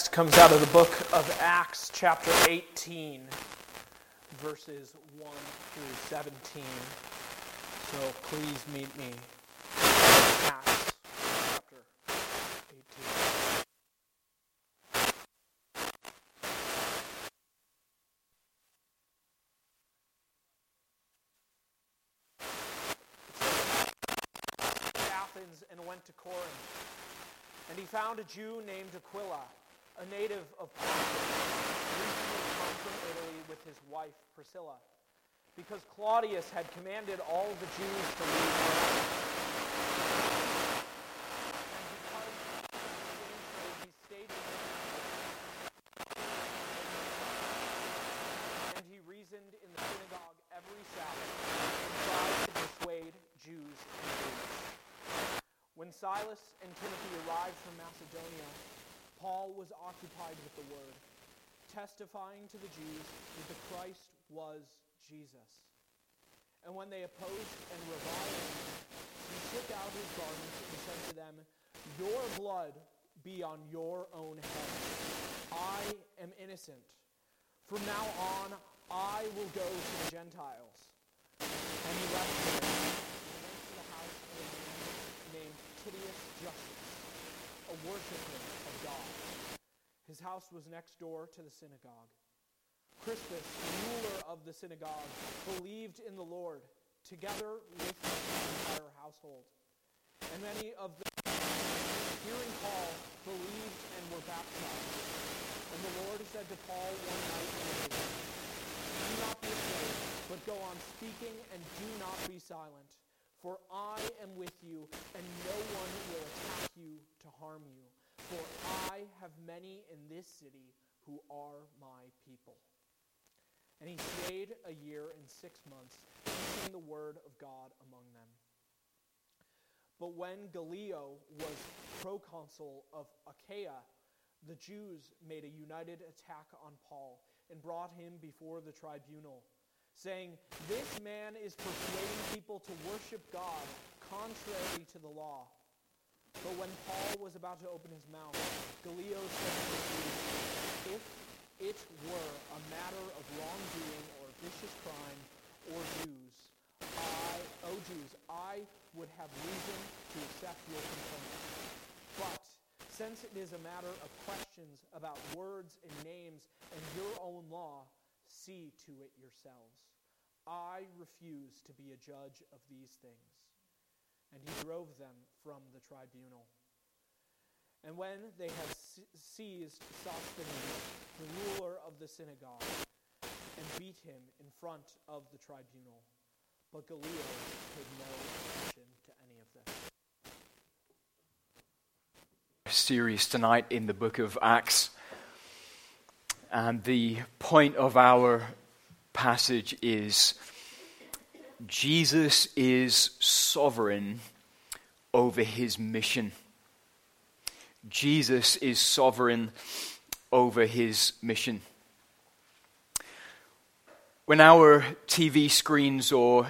text comes out of the book of Acts, chapter 18, verses 1 through 17. So please meet me. Acts, chapter 18. Athens and went to Corinth. And he found a Jew named Aquila, a native of recently come from Italy with his wife Priscilla, because Claudius had commanded all the Jews to leave Rome. And because he stayed in and he reasoned in the synagogue every Sabbath and tried to dissuade Jews and Greeks. When Silas and Timothy arrived from Macedonia, Paul was occupied with the word, testifying to the Jews that the Christ was Jesus. And when they opposed and reviled him, he took out his garments and said to them, Your blood be on your own head. I am innocent. From now on, I will go to the Gentiles. And he left them and went to the house of a man named Titius Justus, a worshiper of God. His house was next door to the synagogue. Crispus, ruler of the synagogue, believed in the Lord, together with his entire household. And many of the hearing Paul believed and were baptized. And the Lord said to Paul one night in Do not be afraid, but go on speaking and do not be silent. For I am with you, and no one will attack you to harm you. For I have many in this city who are my people. And he stayed a year and six months, teaching the word of God among them. But when Gallio was proconsul of Achaia, the Jews made a united attack on Paul and brought him before the tribunal, saying, This man is persuading people to worship God contrary to the law. But when Paul was about to open his mouth, Gallio said to Jews, If it were a matter of wrongdoing or vicious crime or dues, I, O Jews, I would have reason to accept your complaint. But since it is a matter of questions about words and names and your own law, see to it yourselves. I refuse to be a judge of these things. And he drove them from the tribunal. And when they had seized Sosthenes, the ruler of the synagogue, and beat him in front of the tribunal, but Gallio paid no attention to any of this. Series tonight in the book of Acts. And the point of our passage is Jesus is sovereign over his mission. Jesus is sovereign over his mission. When our TV screens or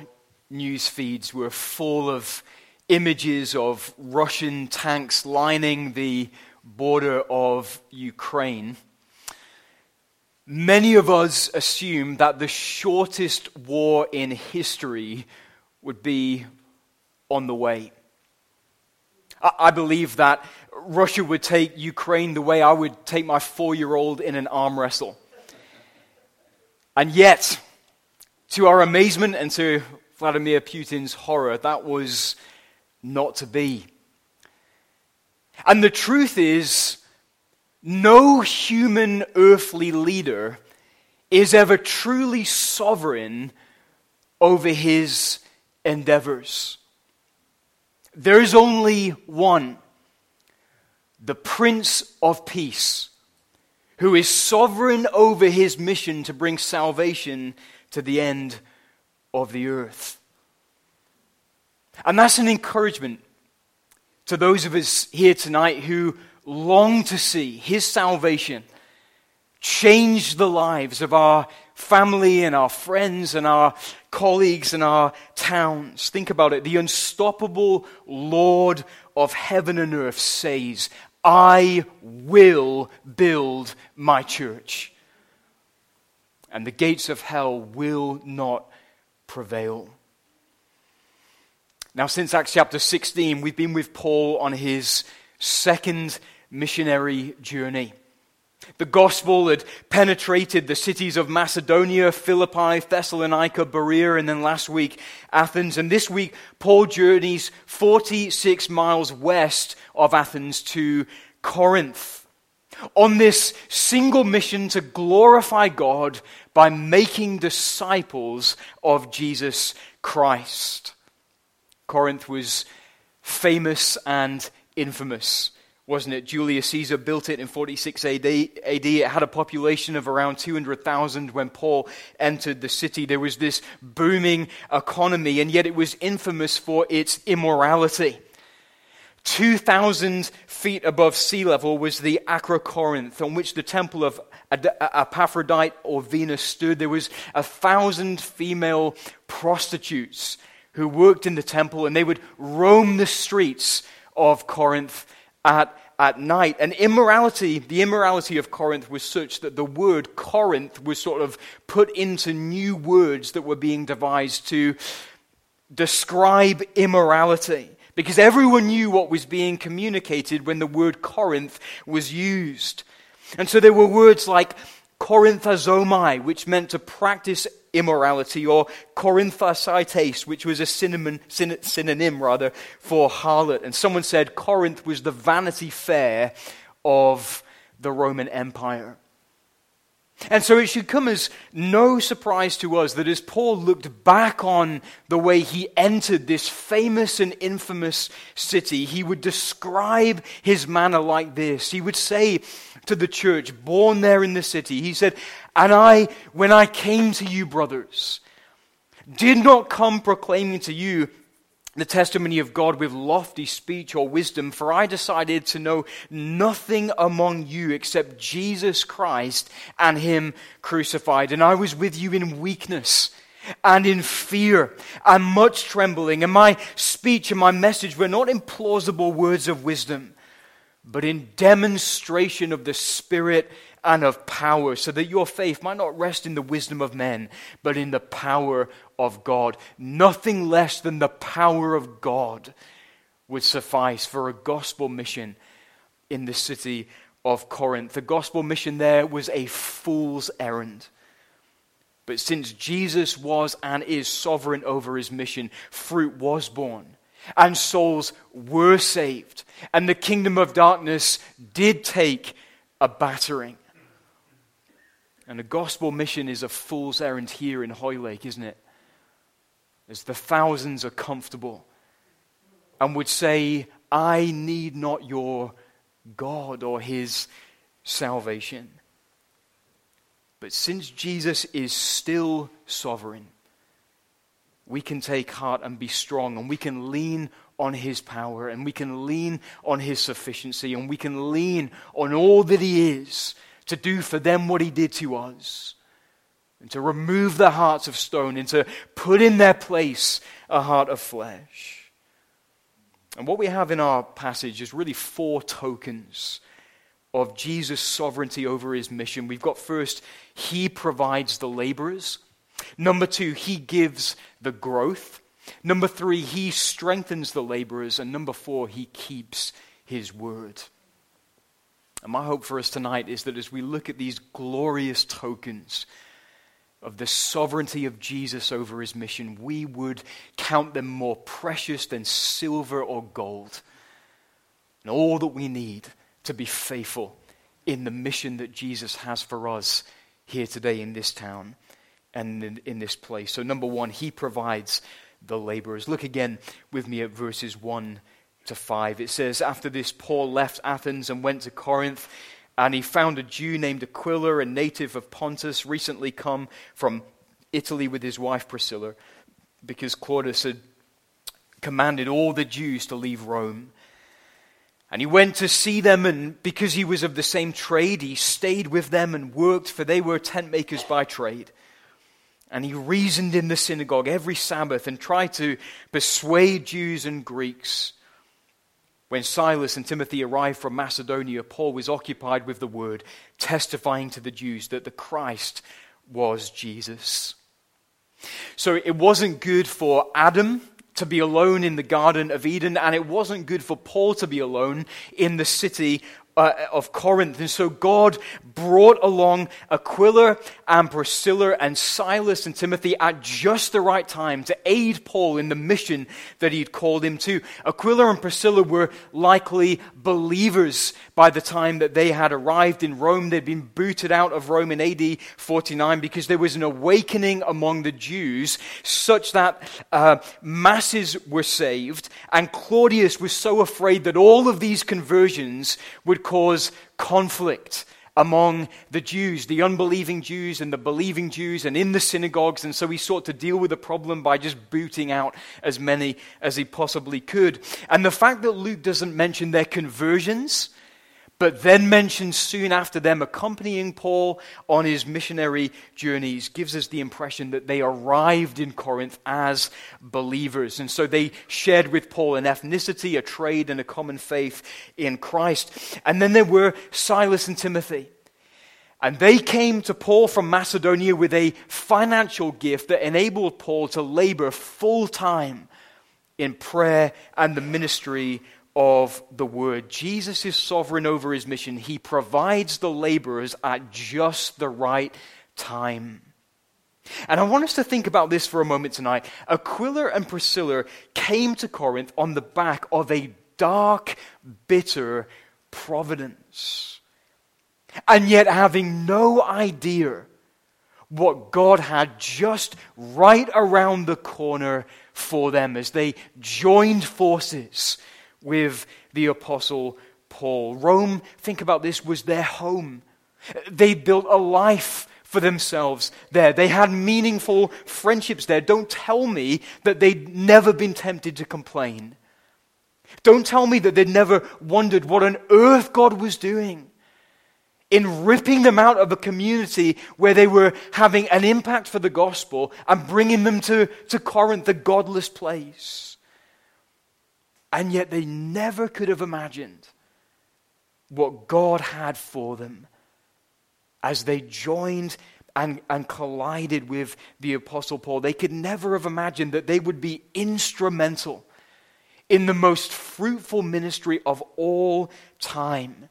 news feeds were full of images of Russian tanks lining the border of Ukraine, many of us assumed that the shortest war in history would be on the way. I believe that Russia would take Ukraine the way I would take my four year old in an arm wrestle. And yet, to our amazement and to Vladimir Putin's horror, that was not to be. And the truth is, no human earthly leader is ever truly sovereign over his endeavors. There is only one, the Prince of Peace, who is sovereign over his mission to bring salvation to the end of the earth. And that's an encouragement to those of us here tonight who long to see his salvation change the lives of our family and our friends and our colleagues and our towns. Think about it. The unstoppable Lord of heaven and earth says, I will build my church. And the gates of hell will not prevail. Now, since Acts chapter 16, we've been with Paul on his second missionary journey. The gospel had penetrated the cities of Macedonia, Philippi, Thessalonica, Berea, and then last week, Athens. And this week, Paul journeys 46 miles west of Athens to Corinth on this single mission to glorify God by making disciples of Jesus Christ. Corinth was famous and infamous wasn't it? Julius Caesar built it in 46 AD. AD. It had a population of around 200,000 when Paul entered the city. There was this booming economy, and yet it was infamous for its immorality. 2,000 feet above sea level was the Acrocorinth, on which the temple of Aphrodite or Venus stood. There was a thousand female prostitutes who worked in the temple, and they would roam the streets of Corinth at, at night. And immorality, the immorality of Corinth was such that the word Corinth was sort of put into new words that were being devised to describe immorality. Because everyone knew what was being communicated when the word Corinth was used. And so there were words like Corinthazomai, which meant to practice immorality, or Corinthasites, which was a synonym, synonym rather for harlot. And someone said Corinth was the Vanity Fair of the Roman Empire. And so it should come as no surprise to us that as Paul looked back on the way he entered this famous and infamous city, he would describe his manner like this. He would say to the church, born there in the city, he said, And I, when I came to you, brothers, did not come proclaiming to you the testimony of God with lofty speech or wisdom, for I decided to know nothing among you except Jesus Christ and Him crucified. And I was with you in weakness and in fear and much trembling. And my speech and my message were not implausible words of wisdom, but in demonstration of the Spirit and of power, so that your faith might not rest in the wisdom of men, but in the power of God. Nothing less than the power of God would suffice for a gospel mission in the city of Corinth. The gospel mission there was a fool's errand. But since Jesus was and is sovereign over his mission, fruit was born and souls were saved, and the kingdom of darkness did take a battering. And the gospel mission is a fool's errand here in Hoylake, isn't it? As the thousands are comfortable and would say, I need not your God or his salvation. But since Jesus is still sovereign, we can take heart and be strong, and we can lean on his power, and we can lean on his sufficiency, and we can lean on all that he is to do for them what he did to us. And to remove the hearts of stone and to put in their place a heart of flesh. And what we have in our passage is really four tokens of Jesus' sovereignty over his mission. We've got first, he provides the laborers. Number two, he gives the growth. Number three, he strengthens the laborers. And number four, he keeps his word. And my hope for us tonight is that as we look at these glorious tokens of the sovereignty of Jesus over his mission, we would count them more precious than silver or gold. And all that we need to be faithful in the mission that Jesus has for us here today in this town and in, in this place. So, number one, he provides the laborers. Look again with me at verses 1 to 5. It says, After this, Paul left Athens and went to Corinth, and he found a Jew named Aquila, a native of Pontus, recently come from Italy with his wife Priscilla, because Claudius had commanded all the Jews to leave Rome. And he went to see them, and because he was of the same trade, he stayed with them and worked, for they were tent makers by trade. And he reasoned in the synagogue every Sabbath and tried to persuade Jews and Greeks. When Silas and Timothy arrived from Macedonia, Paul was occupied with the word, testifying to the Jews that the Christ was Jesus. So it wasn't good for Adam to be alone in the Garden of Eden, and it wasn't good for Paul to be alone in the city uh, of Corinth. And so God brought along Aquila and Priscilla and Silas and Timothy at just the right time to aid Paul in the mission that he'd called him to. Aquila and Priscilla were likely believers by the time that they had arrived in Rome. They'd been booted out of Rome in AD 49 because there was an awakening among the Jews such that uh, masses were saved. And Claudius was so afraid that all of these conversions would cause conflict among the Jews, the unbelieving Jews and the believing Jews, and in the synagogues. And so he sought to deal with the problem by just booting out as many as he possibly could. And the fact that Luke doesn't mention their conversions but then mentions soon after them accompanying Paul on his missionary journeys gives us the impression that they arrived in Corinth as believers. And so they shared with Paul an ethnicity, a trade, and a common faith in Christ. And then there were Silas and Timothy. And they came to Paul from Macedonia with a financial gift that enabled Paul to labor full time in prayer and the ministry of the word. Jesus is sovereign over his mission. He provides the laborers at just the right time. And I want us to think about this for a moment tonight. Aquila and Priscilla came to Corinth on the back of a dark, bitter providence. And yet, having no idea what God had just right around the corner for them as they joined forces with the Apostle Paul. Rome, think about this, was their home. They built a life for themselves there. They had meaningful friendships there. Don't tell me that they'd never been tempted to complain. Don't tell me that they'd never wondered what on earth God was doing in ripping them out of a community where they were having an impact for the gospel and bringing them to, to Corinth, the godless place. And yet they never could have imagined what God had for them as they joined and, and collided with the Apostle Paul. They could never have imagined that they would be instrumental in the most fruitful ministry of all time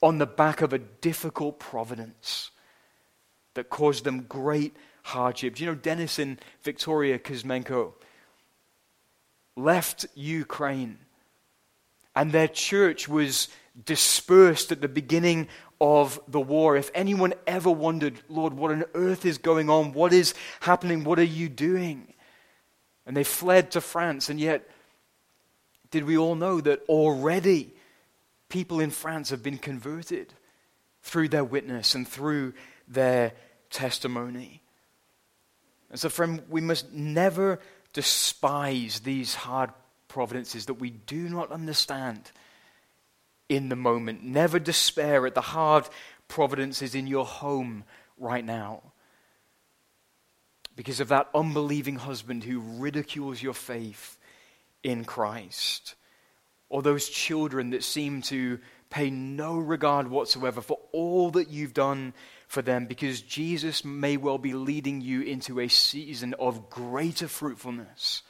on the back of a difficult providence that caused them great hardship. Do you know Dennis and Victoria Kuzmenko? Left Ukraine. And their church was dispersed at the beginning of the war. If anyone ever wondered, Lord, what on earth is going on? What is happening? What are you doing? And they fled to France. And yet, did we all know that already people in France have been converted through their witness and through their testimony? And so, friend, we must never despise these hard providences that we do not understand in the moment. Never despair at the hard providences in your home right now. Because of that unbelieving husband who ridicules your faith in Christ. Or those children that seem to pay no regard whatsoever for all that you've done for them because Jesus may well be leading you into a season of greater fruitfulness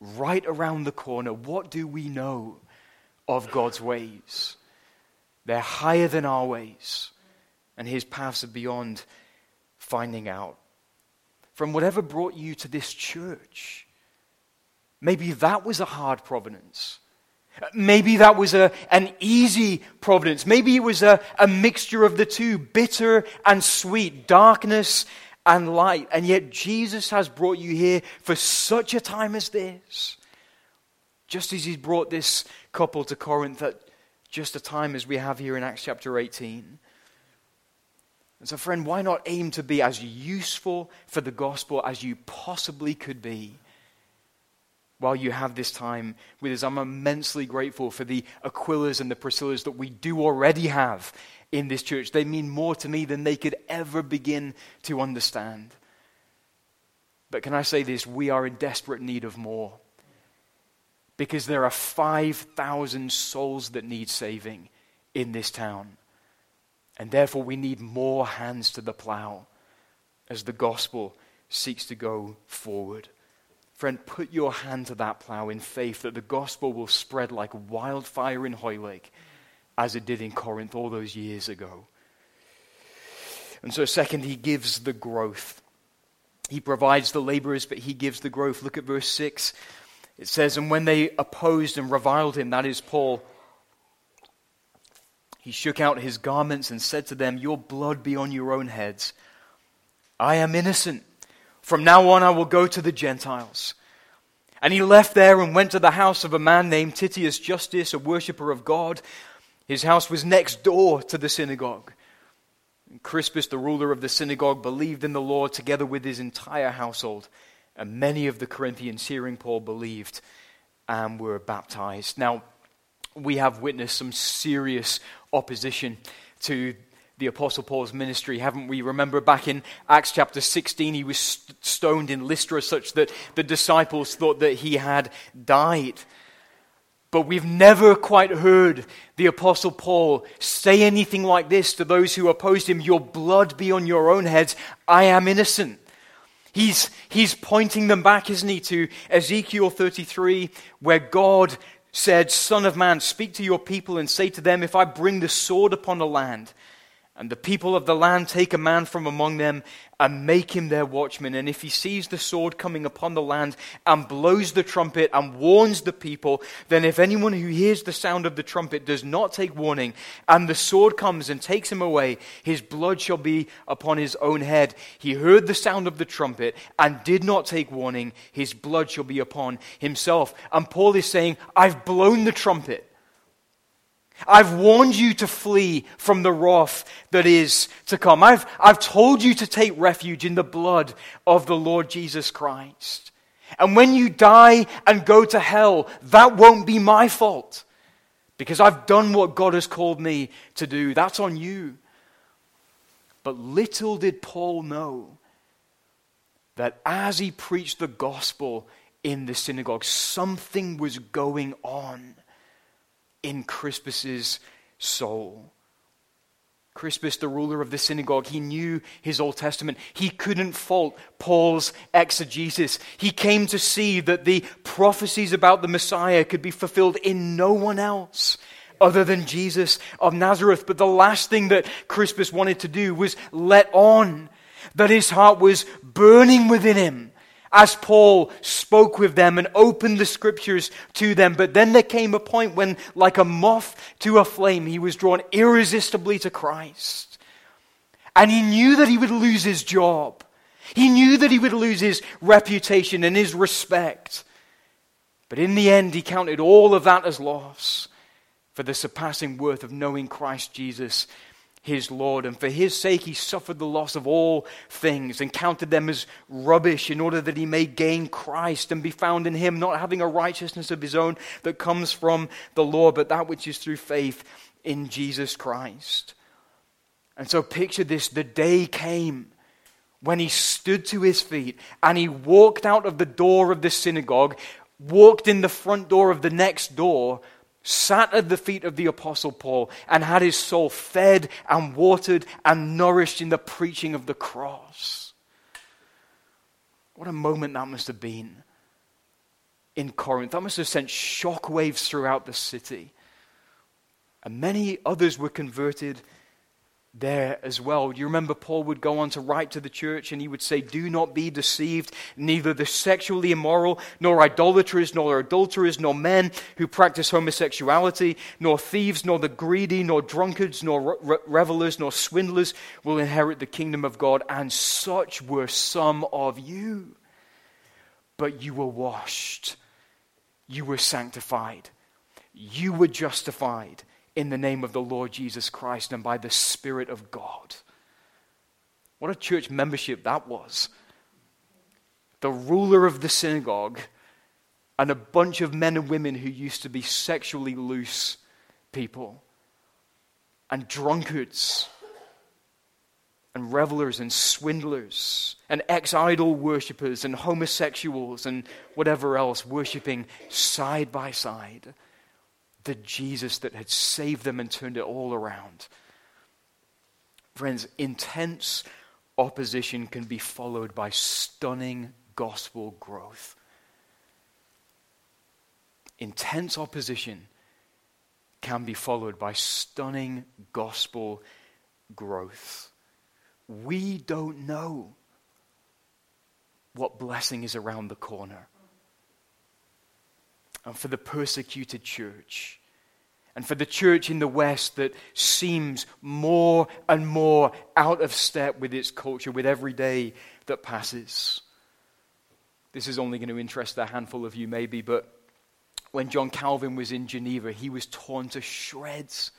right around the corner. What do we know of God's ways? They're higher than our ways, and His paths are beyond finding out. From whatever brought you to this church, maybe that was a hard providence. Maybe that was a, an easy providence. Maybe it was a, a mixture of the two bitter and sweet, darkness and light. And yet, Jesus has brought you here for such a time as this. Just as He's brought this couple to Corinth at just a time as we have here in Acts chapter 18. And so, friend, why not aim to be as useful for the gospel as you possibly could be? While you have this time with us. I'm immensely grateful for the Aquilas and the Priscillas that we do already have in this church. They mean more to me than they could ever begin to understand. But can I say this? We are in desperate need of more. because there are 5,000 souls that need saving in this town. And therefore, we need more hands to the plow as the gospel seeks to go forward. Friend, put your hand to that plow in faith that the gospel will spread like wildfire in Hoylake as it did in Corinth all those years ago. And so, second, he gives the growth. He provides the laborers, but he gives the growth. Look at verse 6. It says, And when they opposed and reviled him, that is Paul, he shook out his garments and said to them, Your blood be on your own heads. I am innocent. From now on I will go to the Gentiles. And he left there and went to the house of a man named Titius Justus, a worshipper of God. His house was next door to the synagogue. And Crispus, the ruler of the synagogue, believed in the Lord together with his entire household. And many of the Corinthians hearing Paul believed and were baptized. Now, we have witnessed some serious opposition to the Apostle Paul's ministry, haven't we? Remember back in Acts chapter 16, he was stoned in Lystra such that the disciples thought that he had died. But we've never quite heard the Apostle Paul say anything like this to those who opposed him Your blood be on your own heads. I am innocent. He's, he's pointing them back, isn't he, to Ezekiel 33, where God said, Son of man, speak to your people and say to them, If I bring the sword upon the land, and the people of the land take a man from among them and make him their watchman. And if he sees the sword coming upon the land and blows the trumpet and warns the people, then if anyone who hears the sound of the trumpet does not take warning, and the sword comes and takes him away, his blood shall be upon his own head. He heard the sound of the trumpet and did not take warning, his blood shall be upon himself. And Paul is saying, I've blown the trumpet. I've warned you to flee from the wrath that is to come. I've, I've told you to take refuge in the blood of the Lord Jesus Christ. And when you die and go to hell, that won't be my fault because I've done what God has called me to do. That's on you. But little did Paul know that as he preached the gospel in the synagogue, something was going on in Crispus's soul. Crispus, the ruler of the synagogue, he knew his Old Testament. He couldn't fault Paul's exegesis. He came to see that the prophecies about the Messiah could be fulfilled in no one else other than Jesus of Nazareth. But the last thing that Crispus wanted to do was let on that his heart was burning within him as Paul spoke with them and opened the scriptures to them. But then there came a point when, like a moth to a flame, he was drawn irresistibly to Christ. And he knew that he would lose his job. He knew that he would lose his reputation and his respect. But in the end, he counted all of that as loss for the surpassing worth of knowing Christ Jesus his Lord. And for his sake, he suffered the loss of all things and counted them as rubbish in order that he may gain Christ and be found in him, not having a righteousness of his own that comes from the law, but that which is through faith in Jesus Christ. And so picture this the day came when he stood to his feet and he walked out of the door of the synagogue, walked in the front door of the next door sat at the feet of the Apostle Paul and had his soul fed and watered and nourished in the preaching of the cross. What a moment that must have been in Corinth. That must have sent shockwaves throughout the city. And many others were converted there as well. You remember Paul would go on to write to the church and he would say, Do not be deceived. Neither the sexually immoral, nor idolaters, nor adulterers, nor men who practice homosexuality, nor thieves, nor the greedy, nor drunkards, nor re- revelers, nor swindlers will inherit the kingdom of God. And such were some of you. But you were washed, you were sanctified, you were justified in the name of the Lord Jesus Christ and by the Spirit of God. What a church membership that was. The ruler of the synagogue and a bunch of men and women who used to be sexually loose people and drunkards and revelers and swindlers and ex idol worshippers and homosexuals and whatever else worshipping side by side the Jesus that had saved them and turned it all around. Friends, intense opposition can be followed by stunning gospel growth. Intense opposition can be followed by stunning gospel growth. We don't know what blessing is around the corner. And for the persecuted church, and for the church in the West that seems more and more out of step with its culture with every day that passes. This is only going to interest a handful of you, maybe, but when John Calvin was in Geneva, he was torn to shreds.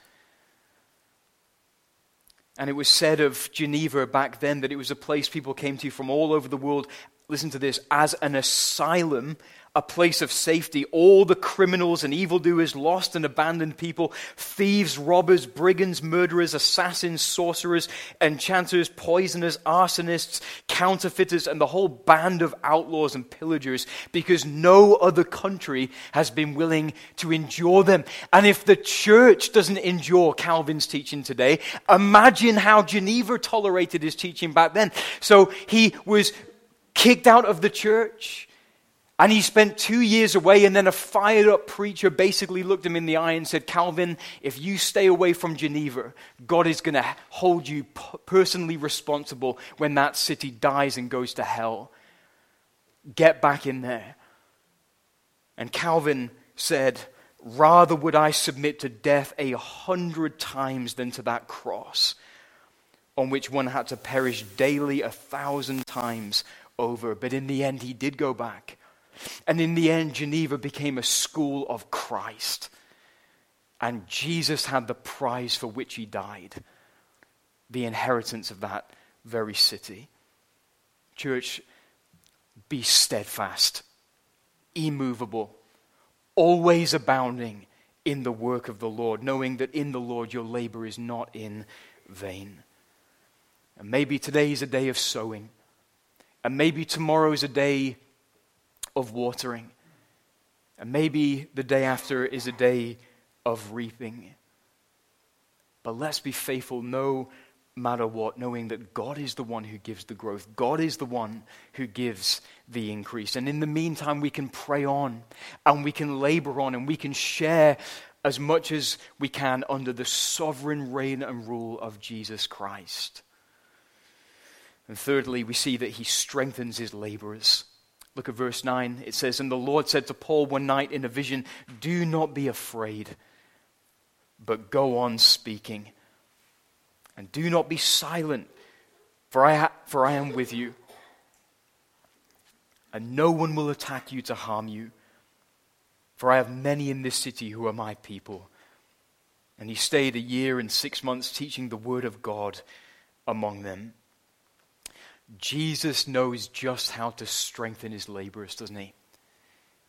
And it was said of Geneva back then that it was a place people came to from all over the world, listen to this, as an asylum a place of safety. All the criminals and evildoers, lost and abandoned people, thieves, robbers, brigands, murderers, assassins, sorcerers, enchanters, poisoners, arsonists, counterfeiters, and the whole band of outlaws and pillagers, because no other country has been willing to endure them. And if the church doesn't endure Calvin's teaching today, imagine how Geneva tolerated his teaching back then. So he was kicked out of the church. And he spent two years away, and then a fired up preacher basically looked him in the eye and said, Calvin, if you stay away from Geneva, God is going to hold you personally responsible when that city dies and goes to hell. Get back in there. And Calvin said, Rather would I submit to death a hundred times than to that cross on which one had to perish daily a thousand times over. But in the end, he did go back and in the end, Geneva became a school of Christ. And Jesus had the prize for which he died the inheritance of that very city. Church, be steadfast, immovable, always abounding in the work of the Lord, knowing that in the Lord your labor is not in vain. And maybe today is a day of sowing, and maybe tomorrow is a day of watering. And maybe the day after is a day of reaping. But let's be faithful no matter what, knowing that God is the one who gives the growth. God is the one who gives the increase. And in the meantime, we can pray on and we can labor on and we can share as much as we can under the sovereign reign and rule of Jesus Christ. And thirdly, we see that he strengthens his laborers. Look at verse 9. It says, And the Lord said to Paul one night in a vision, Do not be afraid, but go on speaking. And do not be silent, for I, ha- for I am with you. And no one will attack you to harm you, for I have many in this city who are my people. And he stayed a year and six months teaching the word of God among them. Jesus knows just how to strengthen his laborers, doesn't he?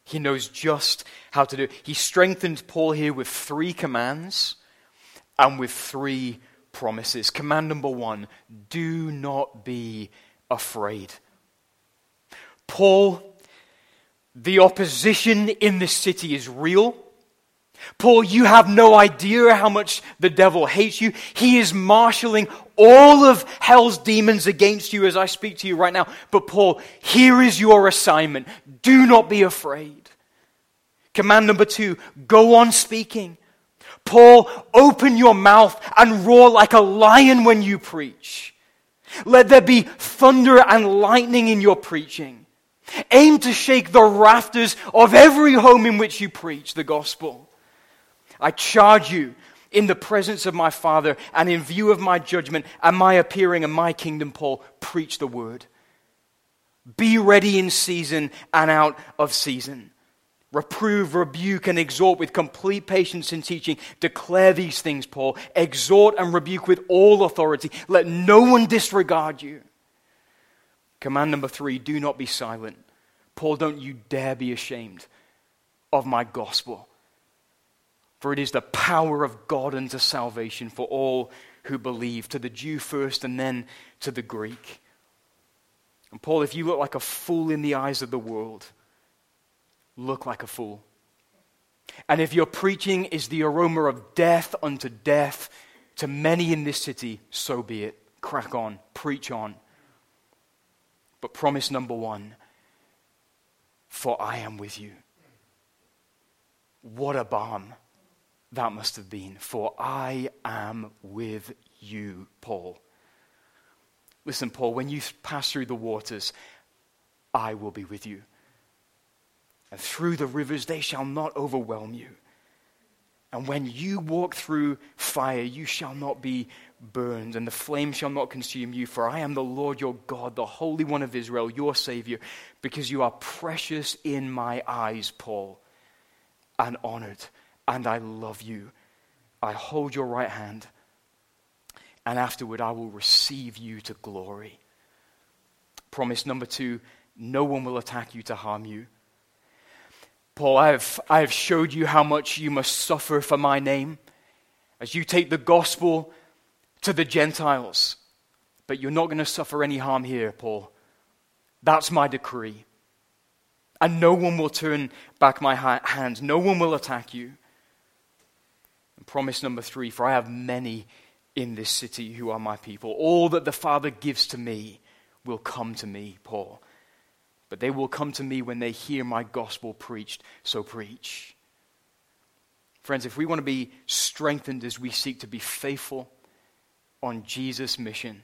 He knows just how to do it. He strengthened Paul here with three commands and with three promises. Command number one do not be afraid. Paul, the opposition in this city is real. Paul, you have no idea how much the devil hates you. He is marshaling all of hell's demons against you as I speak to you right now. But, Paul, here is your assignment. Do not be afraid. Command number two go on speaking. Paul, open your mouth and roar like a lion when you preach. Let there be thunder and lightning in your preaching. Aim to shake the rafters of every home in which you preach the gospel. I charge you in the presence of my Father and in view of my judgment and my appearing in my kingdom, Paul, preach the word. Be ready in season and out of season. Reprove, rebuke, and exhort with complete patience in teaching. Declare these things, Paul. Exhort and rebuke with all authority. Let no one disregard you. Command number three do not be silent. Paul, don't you dare be ashamed of my gospel for it is the power of God unto salvation for all who believe, to the Jew first and then to the Greek. And Paul, if you look like a fool in the eyes of the world, look like a fool. And if your preaching is the aroma of death unto death to many in this city, so be it. Crack on, preach on. But promise number one for I am with you. What a balm that must have been, for I am with you, Paul. Listen, Paul, when you pass through the waters, I will be with you. And through the rivers, they shall not overwhelm you. And when you walk through fire, you shall not be burned, and the flame shall not consume you. For I am the Lord your God, the Holy One of Israel, your Savior, because you are precious in my eyes, Paul, and honored, and I love you. I hold your right hand, and afterward I will receive you to glory. Promise number two no one will attack you to harm you Paul, I have, I have showed you how much you must suffer for my name as you take the gospel to the Gentiles. But you're not going to suffer any harm here, Paul. That's my decree. And no one will turn back my hand, no one will attack you. Promise number three for I have many in this city who are my people. All that the Father gives to me will come to me, Paul but they will come to me when they hear my gospel preached. So preach. Friends, if we want to be strengthened as we seek to be faithful on Jesus' mission,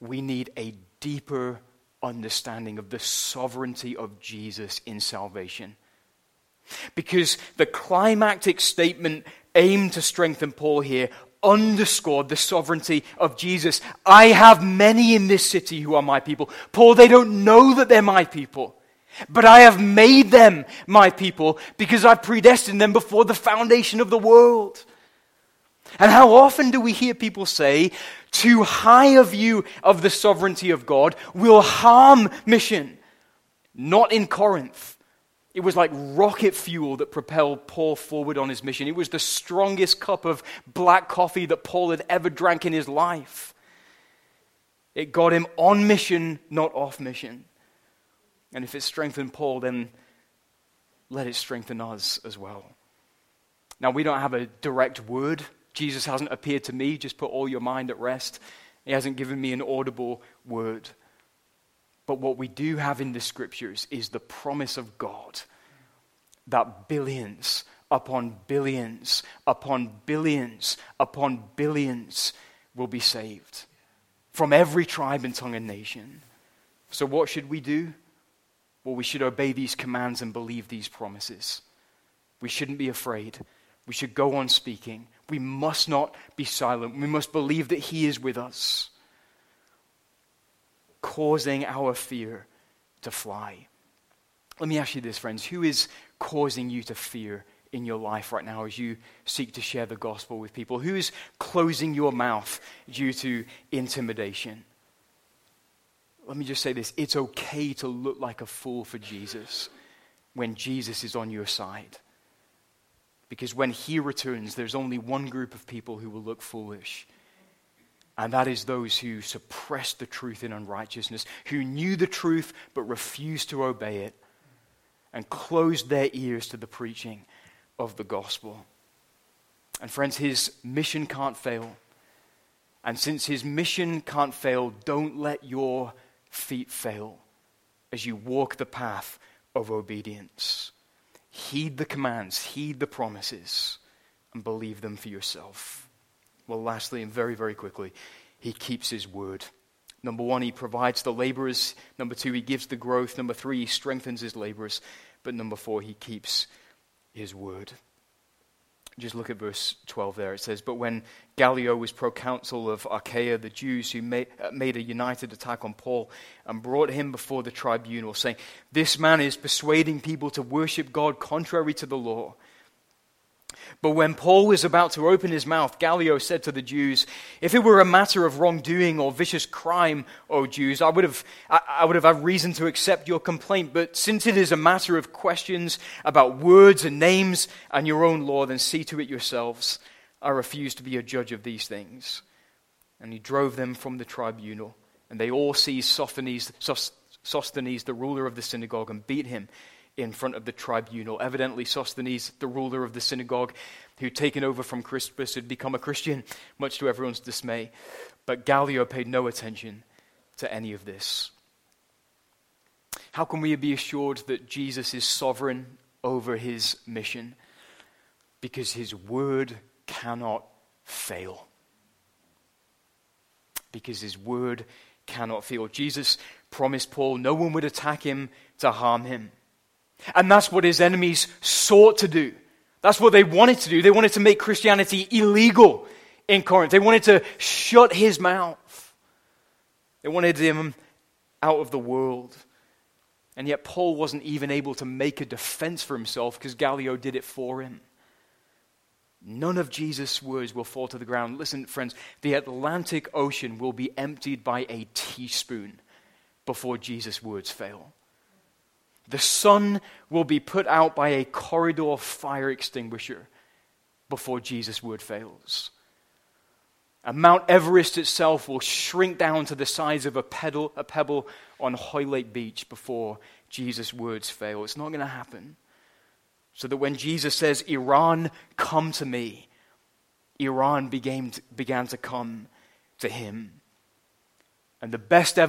we need a deeper understanding of the sovereignty of Jesus in salvation. Because the climactic statement aimed to strengthen Paul here underscored the sovereignty of Jesus. I have many in this city who are my people. Paul, they don't know that they're my people. But I have made them my people because I've predestined them before the foundation of the world. And how often do we hear people say, too high a view of the sovereignty of God will harm mission? Not in Corinth. It was like rocket fuel that propelled Paul forward on his mission. It was the strongest cup of black coffee that Paul had ever drank in his life. It got him on mission, not off mission. And if it strengthened Paul, then let it strengthen us as well. Now, we don't have a direct word. Jesus hasn't appeared to me. Just put all your mind at rest. He hasn't given me an audible word. But what we do have in the scriptures is the promise of God that billions upon billions upon billions upon billions will be saved from every tribe and tongue and nation. So, what should we do? Well, we should obey these commands and believe these promises. We shouldn't be afraid. We should go on speaking. We must not be silent. We must believe that He is with us causing our fear to fly. Let me ask you this, friends. Who is causing you to fear in your life right now as you seek to share the gospel with people? Who is closing your mouth due to intimidation? Let me just say this it's okay to look like a fool for Jesus when Jesus is on your side. Because when he returns, there's only one group of people who will look foolish, and that is those who suppressed the truth in unrighteousness, who knew the truth but refused to obey it, and closed their ears to the preaching of the gospel. And friends, his mission can't fail. And since his mission can't fail, don't let your feet fail as you walk the path of obedience. Heed the commands, heed the promises, and believe them for yourself. Well, lastly, and very, very quickly, he keeps his word. Number one, he provides the laborers. Number two, he gives the growth. Number three, he strengthens his laborers. But number four, he keeps his word. Just look at verse 12 there. It says, But when Gallio was proconsul of Achaia, the Jews who made, uh, made a united attack on Paul and brought him before the tribunal, saying, This man is persuading people to worship God contrary to the law. But when Paul was about to open his mouth, Gallio said to the Jews, If it were a matter of wrongdoing or vicious crime, O Jews, I would, have, I would have had reason to accept your complaint. But since it is a matter of questions about words and names and your own law, then see to it yourselves. I refuse to be a judge of these things. And he drove them from the tribunal. And they all seized Sosthenes, Sosthenes, the ruler of the synagogue, and beat him in front of the tribunal. Evidently, Sosthenes, the ruler of the synagogue, who'd taken over from Crispus, had become a Christian, much to everyone's dismay. But Gallio paid no attention to any of this. How can we be assured that Jesus is sovereign over his mission? Because his word cannot fail. Because his word cannot fail. Jesus promised Paul no one would attack him to harm him. And that's what his enemies sought to do. That's what they wanted to do. They wanted to make Christianity illegal in Corinth. They wanted to shut his mouth. They wanted him out of the world. And yet, Paul wasn't even able to make a defense for himself because Gallio did it for him. None of Jesus' words will fall to the ground. Listen, friends, the Atlantic Ocean will be emptied by a teaspoon before Jesus' words fail. The sun will be put out by a corridor fire extinguisher before Jesus' word fails. And Mount Everest itself will shrink down to the size of a, pedal, a pebble on Hoylake Beach before Jesus' words fail. It's not going to happen. So that when Jesus says, Iran, come to me, Iran began began to come to him. And the best, uh,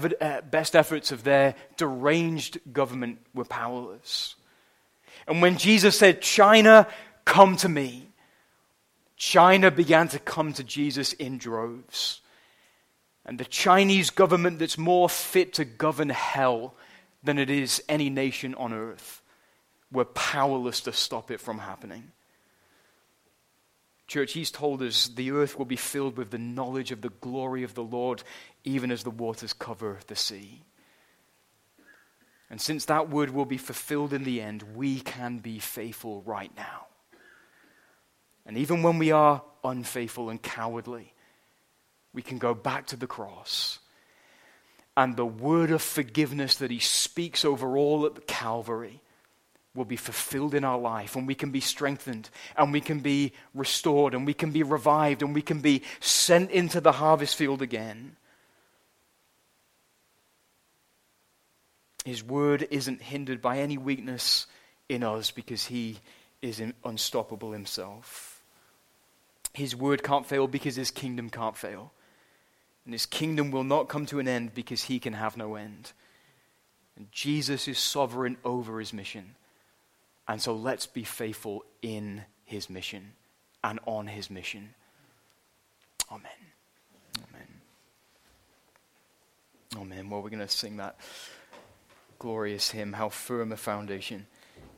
best efforts of their deranged government were powerless. And when Jesus said, China, come to me, China began to come to Jesus in droves. And the Chinese government that's more fit to govern hell than it is any nation on earth were powerless to stop it from happening. Church, he's told us the earth will be filled with the knowledge of the glory of the Lord, even as the waters cover the sea. And since that word will be fulfilled in the end, we can be faithful right now. And even when we are unfaithful and cowardly, we can go back to the cross. And the word of forgiveness that he speaks over all at Calvary will be fulfilled in our life, and we can be strengthened, and we can be restored, and we can be revived, and we can be sent into the harvest field again. His word isn't hindered by any weakness in us because he is unstoppable himself. His word can't fail because his kingdom can't fail. And his kingdom will not come to an end because he can have no end. And Jesus is sovereign over his mission. And so let's be faithful in his mission and on his mission. Amen. Amen. Amen. Well, we're going to sing that glorious hymn, How Firm a Foundation.